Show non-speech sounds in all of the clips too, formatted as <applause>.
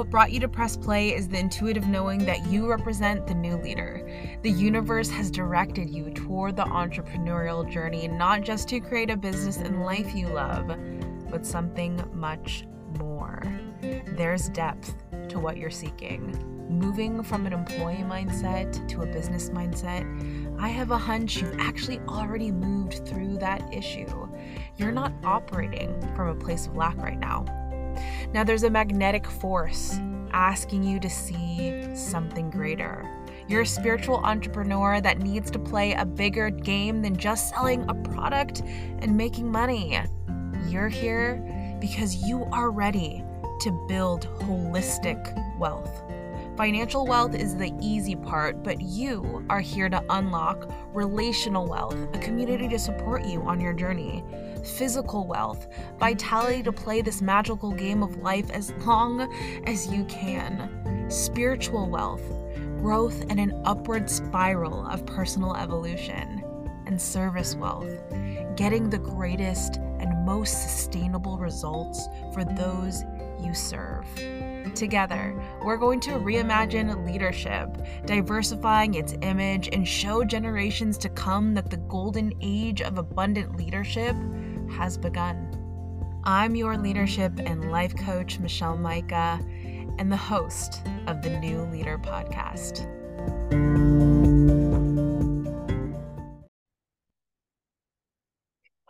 what brought you to press play is the intuitive knowing that you represent the new leader. The universe has directed you toward the entrepreneurial journey, not just to create a business and life you love, but something much more. There's depth to what you're seeking. Moving from an employee mindset to a business mindset, I have a hunch you've actually already moved through that issue. You're not operating from a place of lack right now. Now, there's a magnetic force asking you to see something greater. You're a spiritual entrepreneur that needs to play a bigger game than just selling a product and making money. You're here because you are ready to build holistic wealth. Financial wealth is the easy part, but you are here to unlock relational wealth, a community to support you on your journey, physical wealth, vitality to play this magical game of life as long as you can, spiritual wealth, growth and an upward spiral of personal evolution, and service wealth, getting the greatest and most sustainable results for those you serve. Together, we're going to reimagine leadership, diversifying its image, and show generations to come that the golden age of abundant leadership has begun. I'm your leadership and life coach, Michelle Mika, and the host of the New Leader Podcast.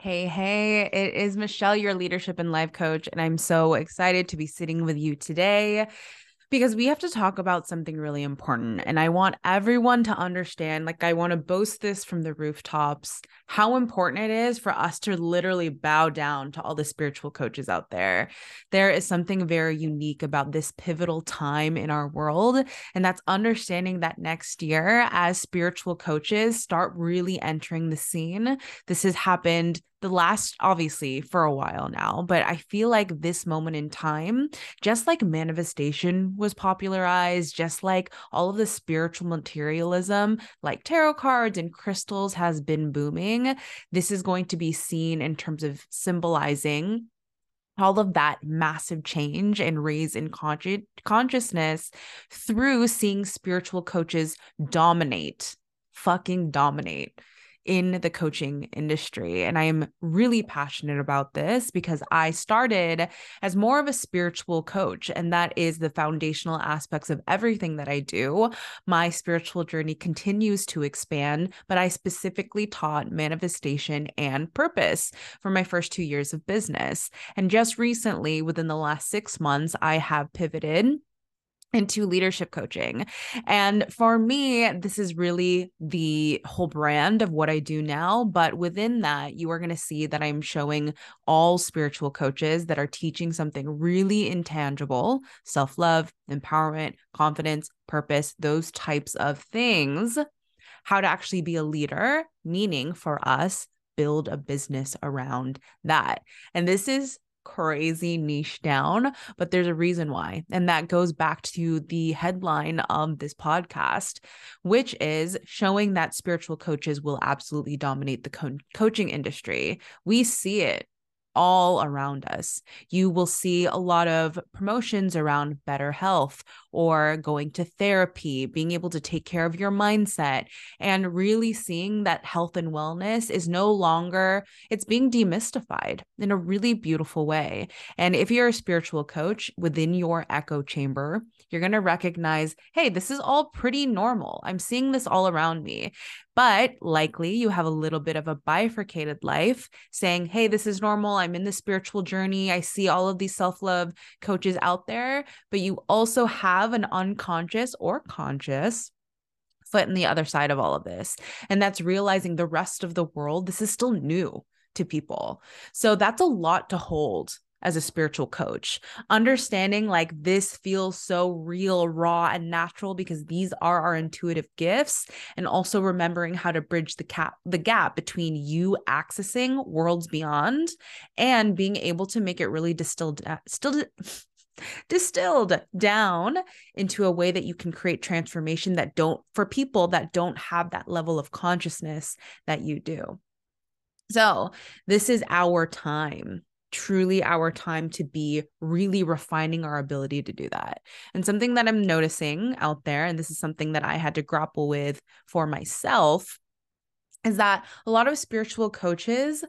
Hey, hey, it is Michelle, your leadership and life coach, and I'm so excited to be sitting with you today because we have to talk about something really important. And I want everyone to understand like, I want to boast this from the rooftops how important it is for us to literally bow down to all the spiritual coaches out there. There is something very unique about this pivotal time in our world. And that's understanding that next year, as spiritual coaches start really entering the scene, this has happened the last obviously for a while now but i feel like this moment in time just like manifestation was popularized just like all of the spiritual materialism like tarot cards and crystals has been booming. This is going to be seen in terms of symbolizing all of that massive change and raise in consci- consciousness through seeing spiritual coaches dominate fucking dominate in the coaching industry. And I am really passionate about this because I started as more of a spiritual coach, and that is the foundational aspects of everything that I do. My spiritual journey continues to expand, but I specifically taught manifestation and purpose for my first two years of business. And just recently, within the last six months, I have pivoted into leadership coaching. And for me, this is really the whole brand of what I do now. But within that, you are going to see that I'm showing all spiritual coaches that are teaching something really intangible self love, empowerment, confidence, purpose, those types of things. How to actually be a leader, meaning for us, build a business around that. And this is crazy niche down, but there's a reason why. And that goes back to the headline of this podcast, which is showing that spiritual coaches will absolutely dominate the co- coaching industry. We see it all around us. You will see a lot of promotions around better health or going to therapy, being able to take care of your mindset, and really seeing that health and wellness is no longer, it's being demystified in a really beautiful way. And if you're a spiritual coach within your echo chamber, you're going to recognize, hey, this is all pretty normal. I'm seeing this all around me. But likely you have a little bit of a bifurcated life saying, hey, this is normal. I'm in the spiritual journey. I see all of these self love coaches out there. But you also have an unconscious or conscious foot in the other side of all of this. And that's realizing the rest of the world, this is still new to people. So that's a lot to hold as a spiritual coach understanding like this feels so real raw and natural because these are our intuitive gifts and also remembering how to bridge the cap the gap between you accessing worlds beyond and being able to make it really distilled uh, still distilled down into a way that you can create transformation that don't for people that don't have that level of consciousness that you do so this is our time truly our time to be really refining our ability to do that. And something that I'm noticing out there, and this is something that I had to grapple with for myself, is that a lot of spiritual coaches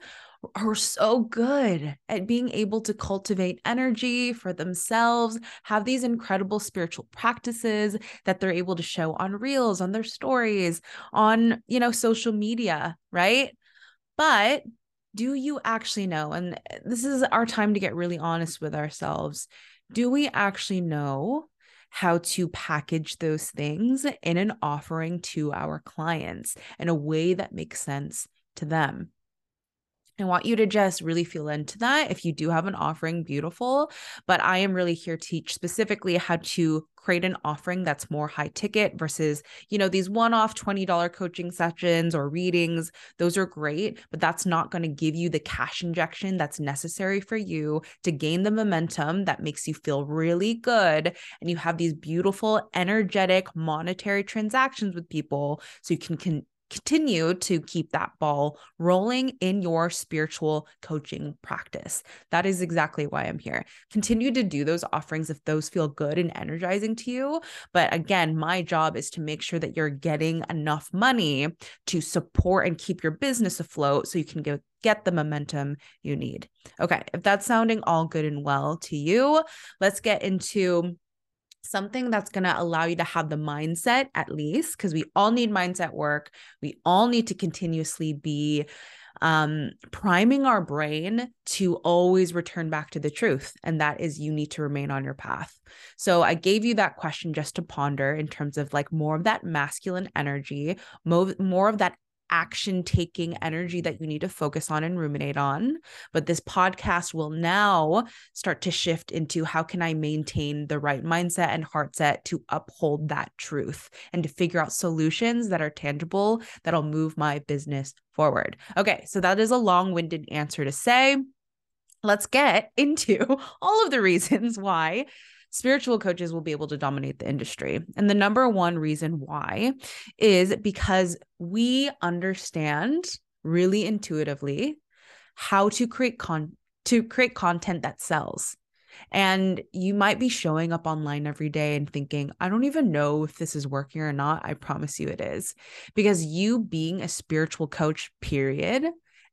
are so good at being able to cultivate energy for themselves, have these incredible spiritual practices that they're able to show on reels, on their stories, on, you know, social media, right? But do you actually know? And this is our time to get really honest with ourselves. Do we actually know how to package those things in an offering to our clients in a way that makes sense to them? I want you to just really feel into that. If you do have an offering, beautiful. But I am really here to teach specifically how to create an offering that's more high ticket versus, you know, these one off $20 coaching sessions or readings. Those are great, but that's not going to give you the cash injection that's necessary for you to gain the momentum that makes you feel really good. And you have these beautiful, energetic, monetary transactions with people so you can, can continue to keep that ball rolling in your spiritual coaching practice. That is exactly why I'm here. Continue to do those offerings if those feel good and energizing to you. But again, my job is to make sure that you're getting enough money to support and keep your business afloat so you can get get the momentum you need. Okay, if that's sounding all good and well to you, let's get into something that's going to allow you to have the mindset at least because we all need mindset work we all need to continuously be um priming our brain to always return back to the truth and that is you need to remain on your path. So i gave you that question just to ponder in terms of like more of that masculine energy more, more of that action taking energy that you need to focus on and ruminate on. But this podcast will now start to shift into how can I maintain the right mindset and heart set to uphold that truth and to figure out solutions that are tangible that'll move my business forward. Okay, so that is a long winded answer to say. Let's get <laughs> into all of the reasons why spiritual coaches will be able to dominate the industry. And the number one reason why is because we understand really intuitively how to create con to create content that sells. And you might be showing up online every day and thinking, I don't even know if this is working or not. I promise you it is. Because you being a spiritual coach, period,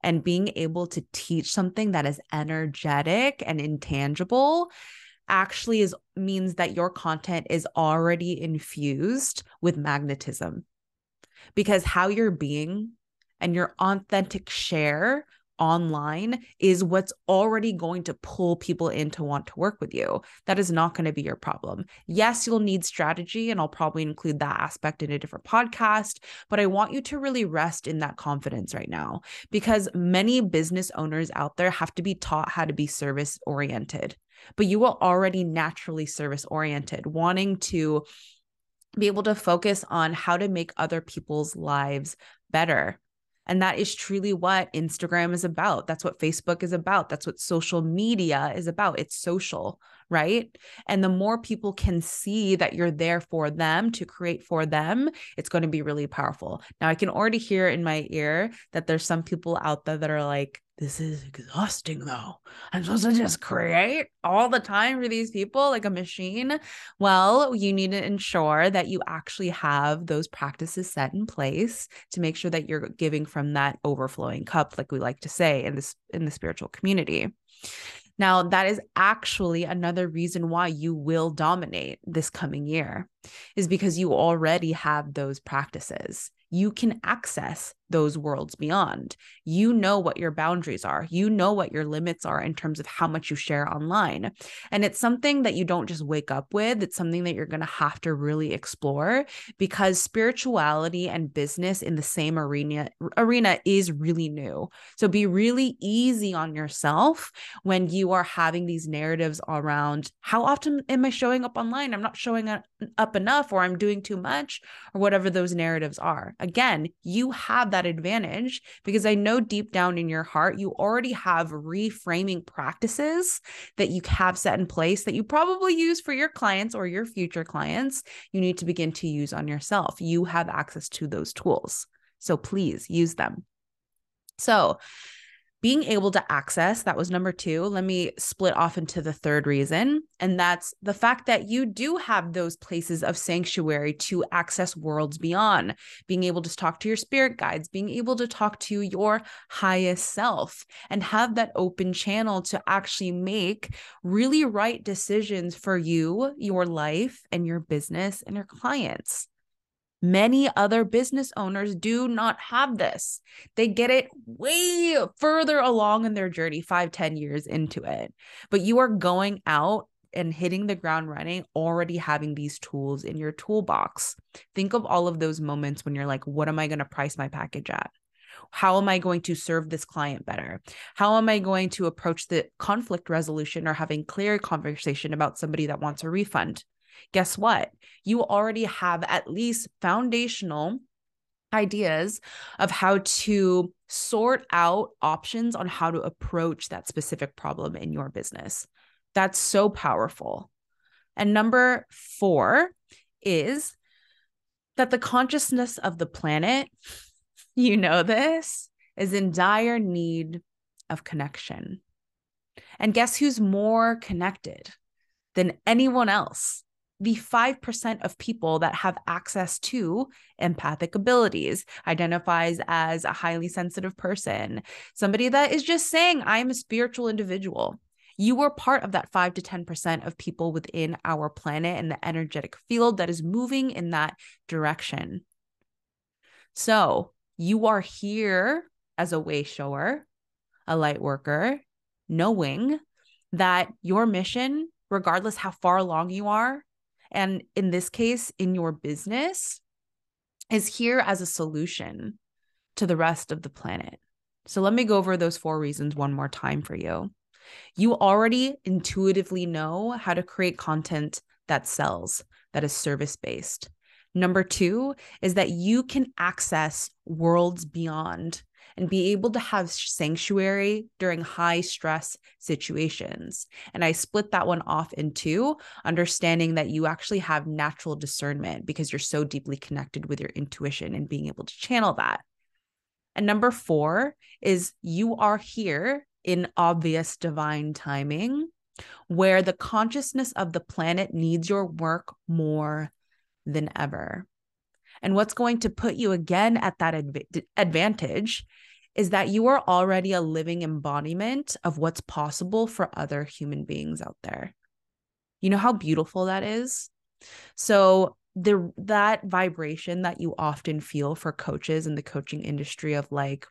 and being able to teach something that is energetic and intangible actually is means that your content is already infused with magnetism because how you're being and your authentic share online is what's already going to pull people in to want to work with you. That is not going to be your problem. Yes, you'll need strategy, and I'll probably include that aspect in a different podcast, but I want you to really rest in that confidence right now because many business owners out there have to be taught how to be service oriented but you will already naturally service oriented, wanting to be able to focus on how to make other people's lives better. And that is truly what Instagram is about. That's what Facebook is about. That's what social media is about. It's social, right? And the more people can see that you're there for them to create for them, it's going to be really powerful. Now, I can already hear in my ear that there's some people out there that are like, this is exhausting though. I'm supposed to just create all the time for these people like a machine. Well, you need to ensure that you actually have those practices set in place to make sure that you're giving from that overflowing cup, like we like to say in this in the spiritual community. Now, that is actually another reason why you will dominate this coming year, is because you already have those practices. You can access those worlds beyond. You know what your boundaries are. You know what your limits are in terms of how much you share online. And it's something that you don't just wake up with, it's something that you're going to have to really explore because spirituality and business in the same arena arena is really new. So be really easy on yourself when you are having these narratives around how often am I showing up online? I'm not showing up enough or I'm doing too much or whatever those narratives are. Again, you have that that advantage because I know deep down in your heart, you already have reframing practices that you have set in place that you probably use for your clients or your future clients. You need to begin to use on yourself. You have access to those tools. So please use them. So, being able to access that was number two let me split off into the third reason and that's the fact that you do have those places of sanctuary to access worlds beyond being able to talk to your spirit guides being able to talk to your highest self and have that open channel to actually make really right decisions for you your life and your business and your clients Many other business owners do not have this. They get it way further along in their journey, five, ten years into it. But you are going out and hitting the ground running, already having these tools in your toolbox. Think of all of those moments when you're like, what am I going to price my package at? How am I going to serve this client better? How am I going to approach the conflict resolution or having clear conversation about somebody that wants a refund? Guess what? You already have at least foundational ideas of how to sort out options on how to approach that specific problem in your business. That's so powerful. And number four is that the consciousness of the planet, <laughs> you know this, is in dire need of connection. And guess who's more connected than anyone else? The 5% of people that have access to empathic abilities identifies as a highly sensitive person somebody that is just saying i'm a spiritual individual. You are part of that 5 to 10% of people within our planet and the energetic field that is moving in that direction. So you are here as a way shower a light worker knowing that your mission regardless how far along you are and in this case, in your business, is here as a solution to the rest of the planet. So let me go over those four reasons one more time for you. You already intuitively know how to create content that sells, that is service based. Number two is that you can access worlds beyond and be able to have sanctuary during high stress situations. And I split that one off in two, understanding that you actually have natural discernment because you're so deeply connected with your intuition and being able to channel that. And number four is you are here in obvious divine timing where the consciousness of the planet needs your work more than ever. And what's going to put you again at that adv- advantage is that you are already a living embodiment of what's possible for other human beings out there. You know how beautiful that is? So the that vibration that you often feel for coaches in the coaching industry of like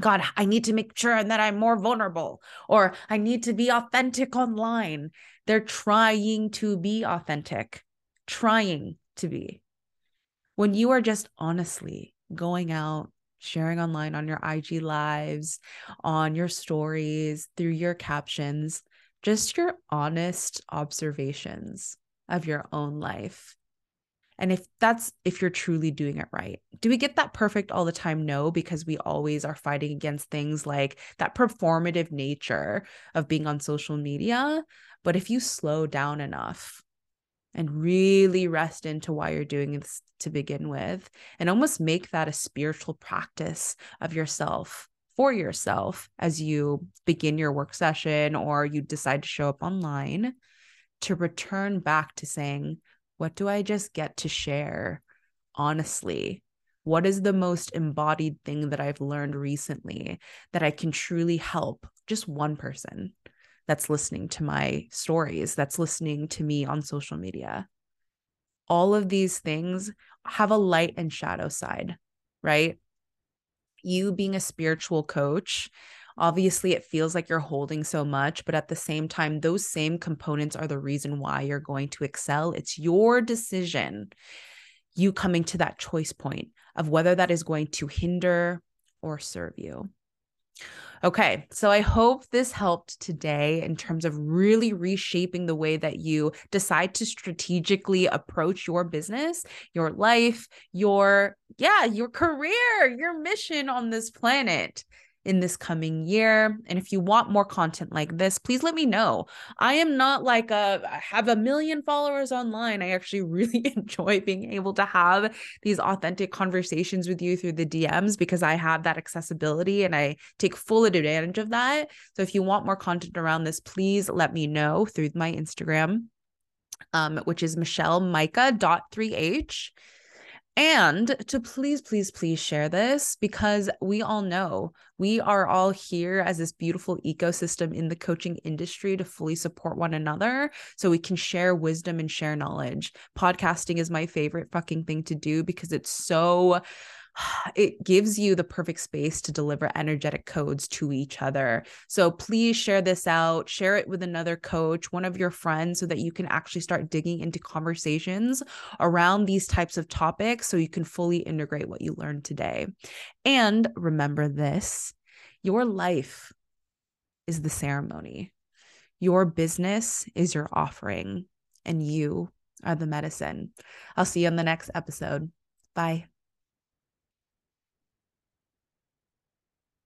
God, I need to make sure that I'm more vulnerable or I need to be authentic online. They're trying to be authentic, trying to be. When you are just honestly going out sharing online on your IG lives, on your stories, through your captions, just your honest observations of your own life. And if that's if you're truly doing it right. Do we get that perfect all the time? No, because we always are fighting against things like that performative nature of being on social media. But if you slow down enough and really rest into why you're doing this to begin with and almost make that a spiritual practice of yourself for yourself as you begin your work session or you decide to show up online to return back to saying what do i just get to share? Honestly what is the most embodied thing that i've learned recently that i can truly help just one person that's listening to my stories, that's listening to me on social media. All of these things have a light and shadow side, right? You being a spiritual coach, obviously it feels like you're holding so much, but at the same time, those same components are the reason why you're going to excel. It's your decision, you coming to that choice point of whether that is going to hinder or serve you. Okay, so I hope this helped today in terms of really reshaping the way that you decide to strategically approach your business, your life, your yeah, your career, your mission on this planet. In this coming year. And if you want more content like this, please let me know. I am not like a I have a million followers online. I actually <laughs> really enjoy being able to have these authentic conversations with you through the DMs because I have that accessibility and I take full advantage of that. So if you want more content around this, please let me know through my Instagram. Um, which is Michelle Mika dot 3H and to please, please, please share this because we all know we are all here as this beautiful ecosystem in the coaching industry to fully support one another so we can share wisdom and share knowledge. Podcasting is my favorite fucking thing to do because it's so <sighs> it gives you the perfect space to deliver energetic codes to each other. So please share this out, share it with another coach, one of your friends, so that you can actually start digging into conversations around these types of topics so you can fully integrate what you learned today. And remember this your life is the ceremony, your business is your offering, and you are the medicine. I'll see you on the next episode. Bye.